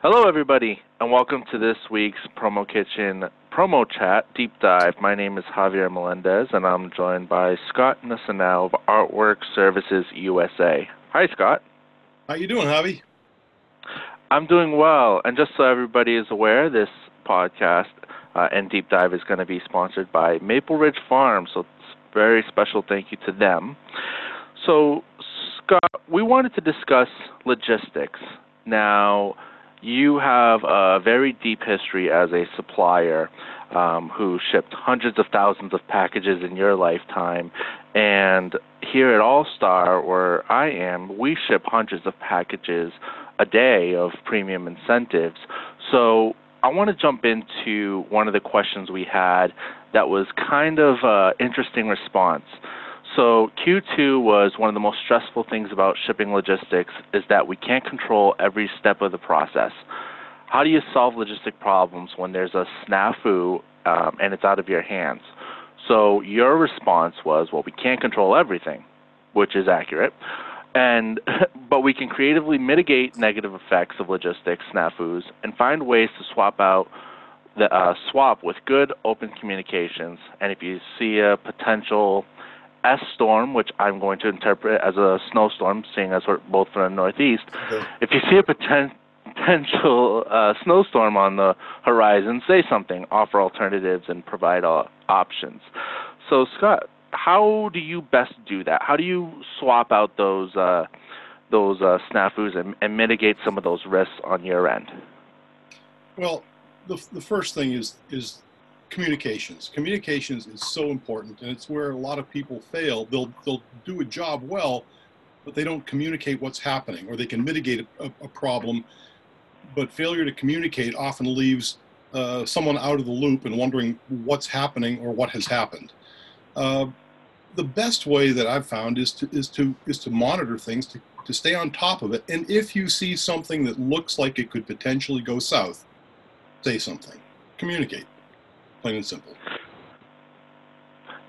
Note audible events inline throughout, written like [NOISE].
Hello, everybody, and welcome to this week's Promo Kitchen Promo Chat Deep Dive. My name is Javier Melendez, and I'm joined by Scott Nassanow of Artwork Services USA. Hi, Scott. How you doing, Javi? I'm doing well, and just so everybody is aware, this podcast uh, and Deep Dive is going to be sponsored by Maple Ridge Farm, so very special thank you to them. So, Scott, we wanted to discuss logistics. Now, you have a very deep history as a supplier um, who shipped hundreds of thousands of packages in your lifetime. And here at All Star, where I am, we ship hundreds of packages a day of premium incentives. So I want to jump into one of the questions we had that was kind of an interesting response. So Q2 was one of the most stressful things about shipping logistics is that we can't control every step of the process. How do you solve logistic problems when there's a snafu um, and it's out of your hands? So your response was, well, we can't control everything, which is accurate, and [LAUGHS] but we can creatively mitigate negative effects of logistics snafus and find ways to swap out the uh, swap with good open communications. And if you see a potential S storm, which I'm going to interpret as a snowstorm, seeing as we're both from the Northeast. Okay. If you see a poten- [LAUGHS] potential uh, snowstorm on the horizon, say something, offer alternatives, and provide uh, options. So, Scott, how do you best do that? How do you swap out those uh, those uh, snafus and, and mitigate some of those risks on your end? Well, the, the first thing is is communications. Communications is so important, and it's where a lot of people fail. They'll they'll do a job well, but they don't communicate what's happening, or they can mitigate a, a problem, but failure to communicate often leaves uh, someone out of the loop and wondering what's happening or what has happened. Uh, the best way that I've found is to is to is to monitor things to to stay on top of it. And if you see something that looks like it could potentially go south, say something, communicate plain and simple.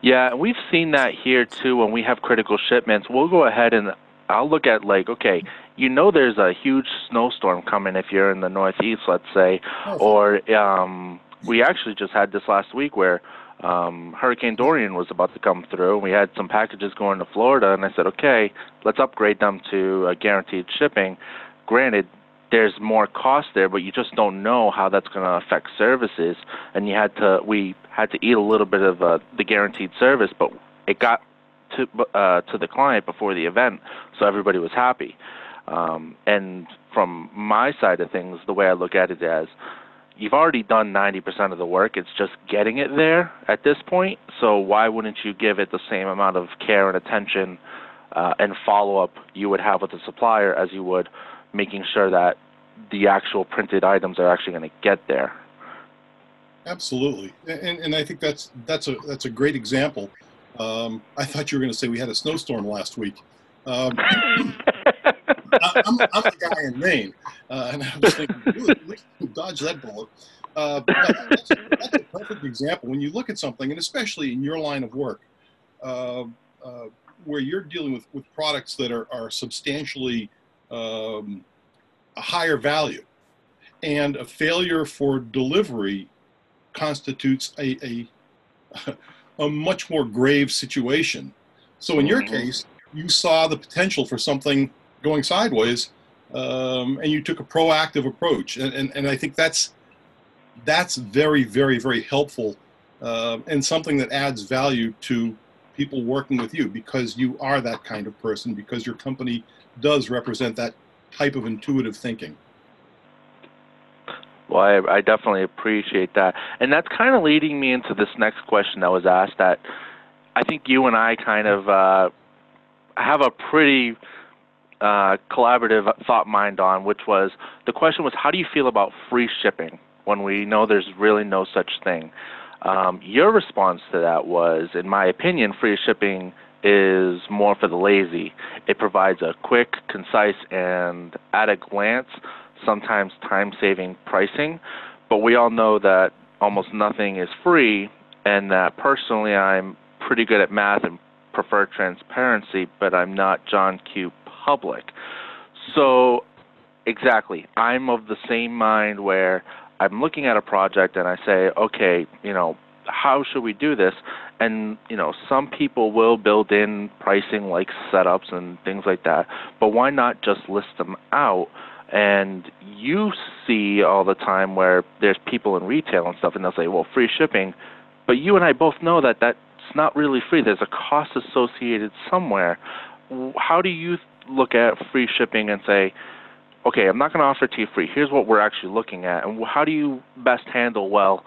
Yeah, and we've seen that here too when we have critical shipments. We'll go ahead and I'll look at like, okay, you know there's a huge snowstorm coming if you're in the northeast, let's say, oh. or um we actually just had this last week where um Hurricane Dorian was about to come through. And We had some packages going to Florida and I said, "Okay, let's upgrade them to uh, guaranteed shipping." Granted, there's more cost there, but you just don't know how that's going to affect services. And you had to, we had to eat a little bit of uh, the guaranteed service, but it got to uh, to the client before the event, so everybody was happy. Um, and from my side of things, the way I look at it is, you've already done 90% of the work. It's just getting it there at this point. So why wouldn't you give it the same amount of care and attention uh, and follow up you would have with the supplier as you would making sure that the actual printed items are actually going to get there. Absolutely, and and I think that's that's a that's a great example. Um, I thought you were going to say we had a snowstorm last week. Um, [LAUGHS] I, am I'm the guy in Maine, uh, and I was thinking, dodge that bullet. Uh, that's, a, that's, a, perfect example. When you look at something, and especially in your line of work, uh, uh where you're dealing with, with products that are, are substantially um, a higher value. And a failure for delivery constitutes a, a, [LAUGHS] a much more grave situation. So in your mm-hmm. case, you saw the potential for something going sideways, um, and you took a proactive approach. And, and, and I think that's, that's very, very, very helpful uh, and something that adds value to people working with you because you are that kind of person, because your company does represent that type of intuitive thinking. Well, I, I definitely appreciate that. And that's kind of leading me into this next question that was asked that I think you and I kind of uh, have a pretty uh, collaborative thought mind on, which was the question was, how do you feel about free shipping when we know there's really no such thing? Um, your response to that was, in my opinion, free shipping is more for the lazy. It provides a quick, concise, and at a glance, sometimes time saving pricing. But we all know that almost nothing is free, and that personally I'm pretty good at math and prefer transparency, but I'm not John Q. Public. So exactly. I'm of the same mind where I'm looking at a project and I say, okay, you know, how should we do this? And you know, some people will build in pricing like setups and things like that. But why not just list them out? And you see all the time where there's people in retail and stuff, and they'll say, "Well, free shipping," but you and I both know that that's not really free. There's a cost associated somewhere. How do you look at free shipping and say, okay, I'm not going to offer it to you free. Here's what we're actually looking at, and how do you best handle? Well,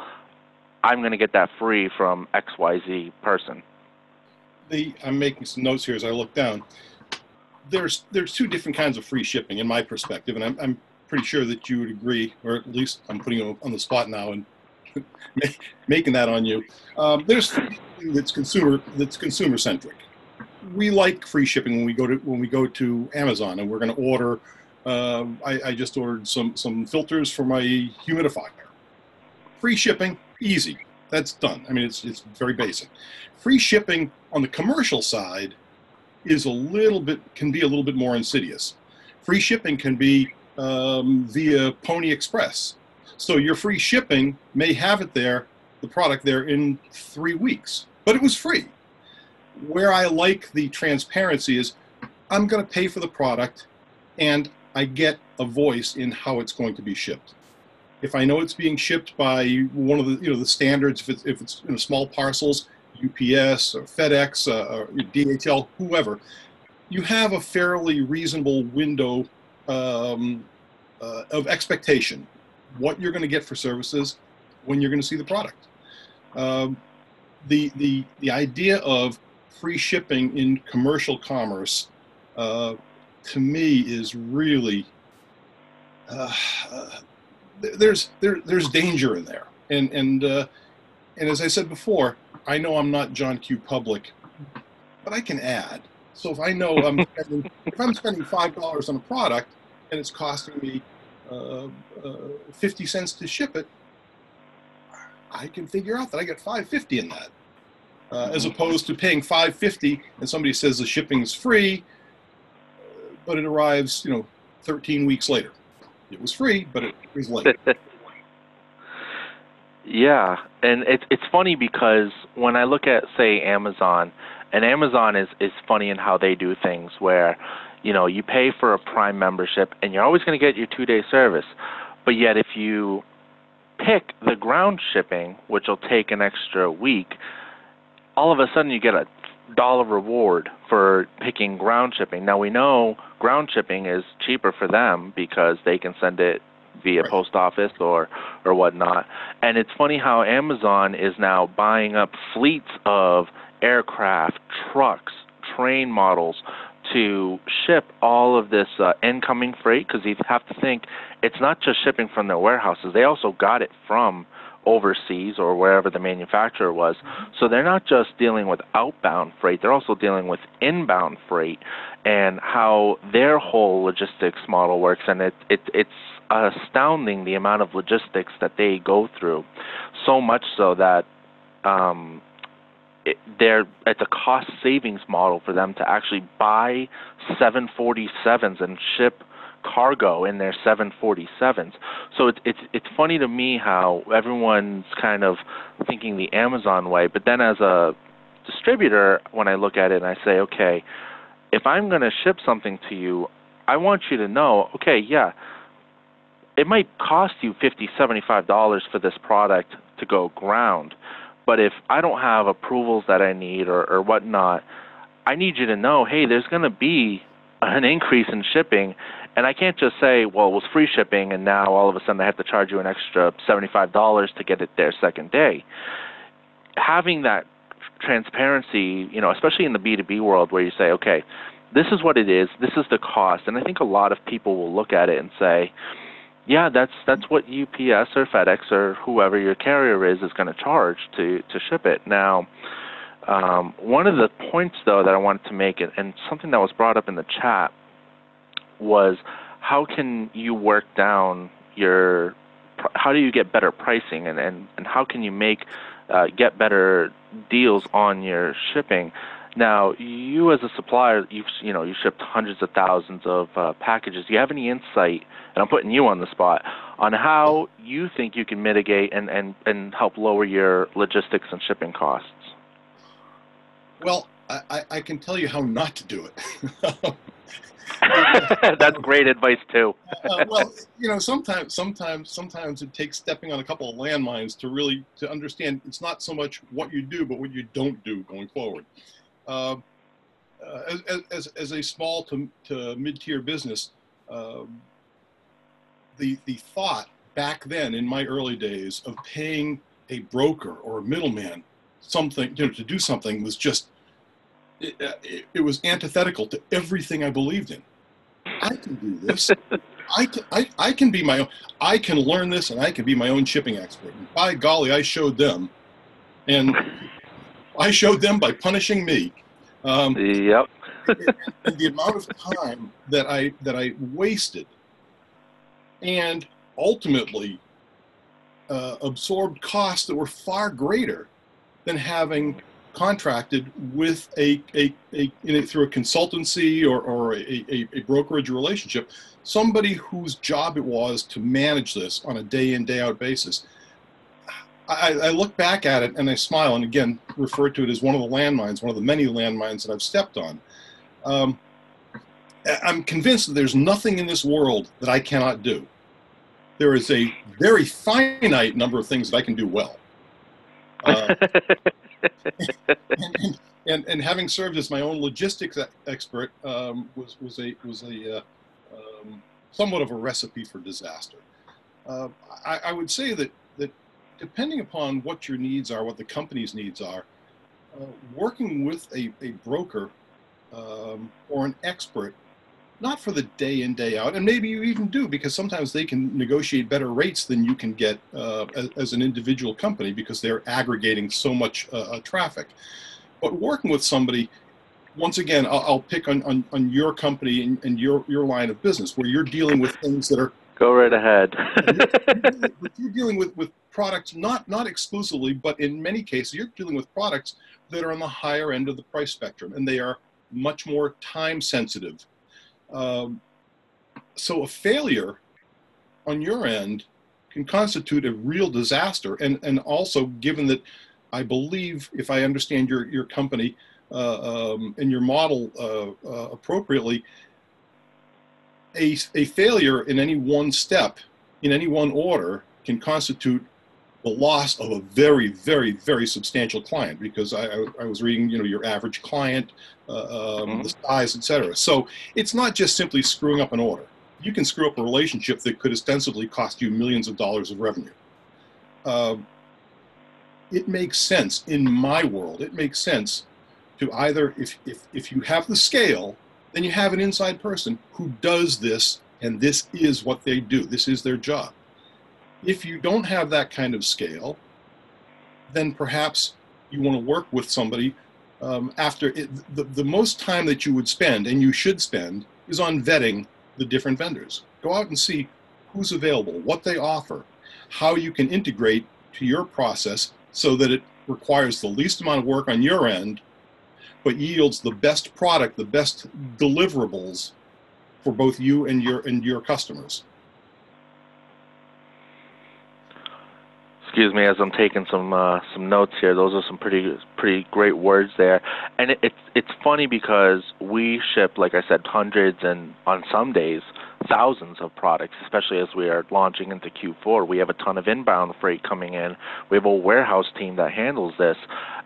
I'm going to get that free from X Y Z person. The I'm making some notes here as I look down. There's there's two different kinds of free shipping in my perspective, and I'm I'm pretty sure that you would agree, or at least I'm putting you on the spot now and [LAUGHS] making that on you. Um, there's that's consumer that's consumer centric. We like free shipping when we go to when we go to Amazon and we're going to order. Uh, I, I just ordered some some filters for my humidifier. Free shipping, easy. That's done. I mean, it's it's very basic. Free shipping on the commercial side is a little bit can be a little bit more insidious. Free shipping can be um, via Pony Express. So your free shipping may have it there, the product there in three weeks, but it was free. Where I like the transparency is I'm going to pay for the product and I get a voice in how it's going to be shipped. If I know it's being shipped by one of the you know the standards, if it's if it's in small parcels, UPS or FedEx uh, or DHL, whoever, you have a fairly reasonable window um, uh, of expectation, what you're going to get for services, when you're going to see the product. Um, the the the idea of free shipping in commercial commerce, uh, to me, is really uh, there's there, there's danger in there, and and uh, and as I said before, I know I'm not John Q. Public, but I can add. So if I know I'm [LAUGHS] spending, if I'm spending five dollars on a product and it's costing me uh, uh, fifty cents to ship it, I can figure out that I get five fifty in that, uh, as mm-hmm. opposed to paying five fifty and somebody says the shipping is free, but it arrives, you know, thirteen weeks later. It was free, but it was late. [LAUGHS] yeah, and it's it's funny because when I look at say Amazon, and Amazon is is funny in how they do things where, you know, you pay for a Prime membership and you're always going to get your two day service, but yet if you pick the ground shipping, which will take an extra week, all of a sudden you get a dollar reward for picking ground shipping. Now we know ground shipping is cheaper for them because they can send it via right. post office or or whatnot. And it's funny how Amazon is now buying up fleets of aircraft, trucks, train models to ship all of this uh, incoming freight because you have to think it's not just shipping from their warehouses. They also got it from overseas or wherever the manufacturer was. So they're not just dealing with outbound freight, they're also dealing with inbound freight and how their whole logistics model works and it, it it's astounding the amount of logistics that they go through. So much so that um it, they're it's a cost savings model for them to actually buy 747s and ship cargo in their 747s. So it's it's it's funny to me how everyone's kind of thinking the Amazon way, but then as a distributor, when I look at it and I say, okay, if I'm going to ship something to you, I want you to know, okay, yeah, it might cost you fifty, seventy-five dollars for this product to go ground, but if I don't have approvals that I need or, or whatnot, I need you to know, hey, there's going to be an increase in shipping, and I can't just say, well, it was free shipping, and now all of a sudden I have to charge you an extra $75 to get it there second day. Having that transparency, you know, especially in the B2B world where you say, okay, this is what it is, this is the cost, and I think a lot of people will look at it and say, yeah, that's that's what UPS or FedEx or whoever your carrier is is going to charge to to ship it. Now, um, one of the points though that I wanted to make, and something that was brought up in the chat, was how can you work down your how do you get better pricing and, and, and how can you make uh, get better deals on your shipping Now, you as a supplier, you've you know you shipped hundreds of thousands of uh, packages. Do you have any insight? And I'm putting you on the spot on how you think you can mitigate and and and help lower your logistics and shipping costs. Well, I, I can tell you how not to do it. [LAUGHS] [LAUGHS] That's great advice too. [LAUGHS] uh, well, you know, sometimes, sometimes, sometimes it takes stepping on a couple of landmines to really to understand. It's not so much what you do, but what you don't do going forward. Uh, uh, as, as, as a small to, to mid-tier business, um, the the thought back then in my early days of paying a broker or a middleman something you know to do something was just it, it, it was antithetical to everything I believed in. I can do this. [LAUGHS] I can, I, I can be my own. I can learn this, and I can be my own shipping expert. And by golly, I showed them, and I showed them by punishing me. Um, yep. [LAUGHS] and the amount of time that I that I wasted, and ultimately uh, absorbed costs that were far greater than having contracted with a, a, a, a through a consultancy or, or a, a, a, brokerage relationship, somebody whose job it was to manage this on a day in, day out basis. I, I look back at it and I smile and again refer to it as one of the landmines, one of the many landmines that I've stepped on. Um, I'm convinced that there's nothing in this world that I cannot do. There is a very finite number of things that I can do well. [LAUGHS] Uh, [LAUGHS] and, and, and, having served as my own logistics expert um, was, was a, was a uh, um, somewhat of a recipe for disaster. Uh, I, I, would say that, that depending upon what your needs are, what the company's needs are, uh, working with a, a broker um, or an expert not for the day in day out and maybe you even do because sometimes they can negotiate better rates than you can get uh, as, as, an individual company because they're aggregating so much uh, uh, traffic. But working with somebody once again i'll, I'll pick on, on, on, your company and, and, your, your line of business where you're dealing with things that are go right ahead. You're, [LAUGHS] you're dealing with, with products not not exclusively but in many cases you're dealing with products that are on the higher end of the price spectrum and they are much more time sensitive um, so a failure on your end can constitute a real disaster. And, and also, given that I believe, if I understand your, your company uh, um, and your model uh, uh, appropriately, a, a failure in any one step, in any one order, can constitute the loss of a very, very, very substantial client because I, I, I was reading, you know, your average client, uh, um, mm-hmm. the size, etc. So it's not just simply screwing up an order. You can screw up a relationship that could ostensibly cost you millions of dollars of revenue. Uh, it makes sense in my world. It makes sense to either, if, if, if you have the scale, then you have an inside person who does this, and this is what they do. This is their job if you don't have that kind of scale, then perhaps you want to work with somebody um, after it, the, the most time that you would spend, and you should spend, is on vetting the different vendors. Go out and see who's available, what they offer, how you can integrate to your process so that it requires the least amount of work on your end, but yields the best product, the best deliverables for both you and your and your customers. Excuse me as I'm taking some uh, some notes here. Those are some pretty pretty great words there, and it, it's it's funny because we ship, like I said, hundreds and on some days thousands of products, especially as we are launching into Q4. We have a ton of inbound freight coming in. We have a warehouse team that handles this.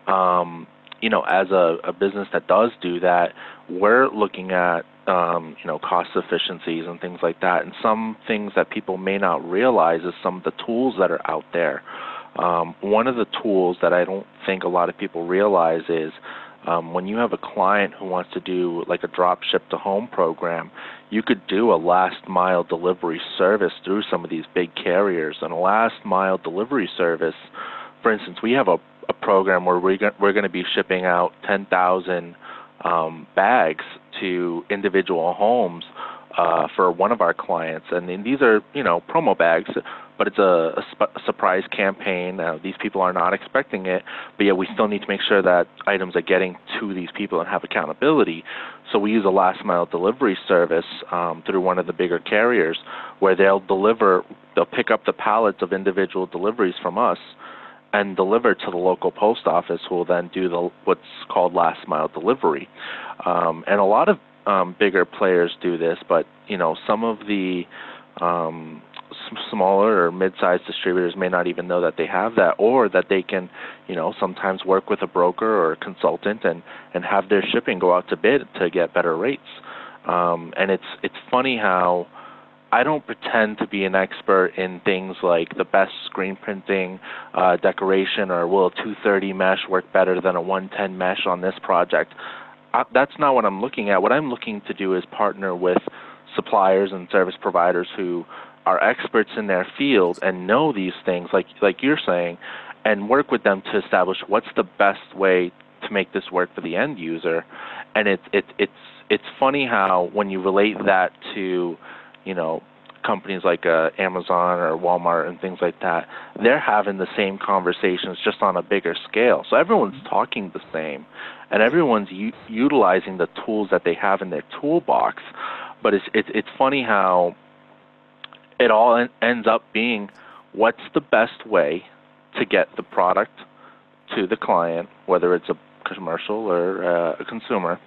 Um, you know, as a, a business that does do that, we're looking at um, you know cost efficiencies and things like that. And some things that people may not realize is some of the tools that are out there. Um, one of the tools that I don't think a lot of people realize is um, when you have a client who wants to do like a drop ship to home program, you could do a last mile delivery service through some of these big carriers. And a last mile delivery service, for instance, we have a, a program where we're, we're going to be shipping out 10,000 um, bags to individual homes uh, for one of our clients, and these are you know promo bags, but it's a, a, sp- a surprise campaign. Uh, these people are not expecting it, but yet we still need to make sure that items are getting to these people and have accountability. So we use a last mile delivery service um, through one of the bigger carriers, where they'll deliver, they'll pick up the pallets of individual deliveries from us and deliver to the local post office, who will then do the what's called last mile delivery. Um, and a lot of um, bigger players do this, but you know some of the um, smaller or mid-sized distributors may not even know that they have that, or that they can, you know, sometimes work with a broker or a consultant and and have their shipping go out to bid to get better rates. Um, and it's it's funny how I don't pretend to be an expert in things like the best screen printing uh, decoration or will a 230 mesh work better than a 110 mesh on this project that's not what I'm looking at. What I'm looking to do is partner with suppliers and service providers who are experts in their field and know these things, like like you're saying, and work with them to establish what's the best way to make this work for the end user. And it's it, it's it's funny how when you relate that to, you know, companies like uh, Amazon or Walmart and things like that, they're having the same conversations just on a bigger scale. So everyone's talking the same, and everyone's u- utilizing the tools that they have in their toolbox. But it's it's it's funny how it all en- ends up being what's the best way to get the product to the client, whether it's a commercial or uh, a consumer,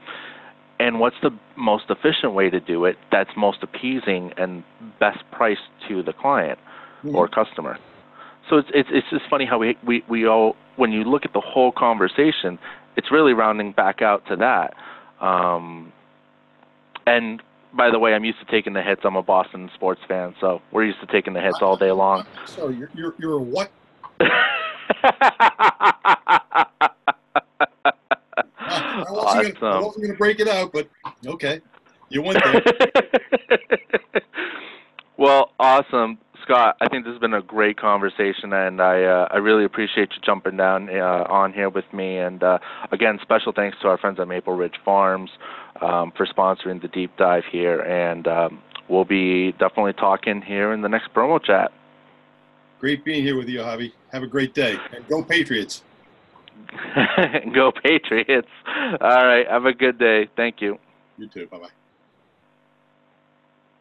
and what's the most efficient way to do it that's most appeasing and best price to the client mm-hmm. or customer. So it's it's it's just funny how we, we we all when you look at the whole conversation, it's really rounding back out to that. Um, and by the way, I'm used to taking the hits. I'm a Boston sports fan, so we're used to taking the hits all day long. [LAUGHS] So you're you're, you're a what? [LAUGHS] I wasn't awesome. going to break it out, but okay, you went there. [LAUGHS] well, awesome, Scott. I think this has been a great conversation, and I uh, I really appreciate you jumping down uh, on here with me. And uh, again, special thanks to our friends at Maple Ridge Farms um, for sponsoring the deep dive here, and um, we'll be definitely talking here in the next promo chat. Great being here with you, Javi. Have a great day, and go Patriots. [LAUGHS] Go Patriots. All right. Have a good day. Thank you. You too. Bye bye.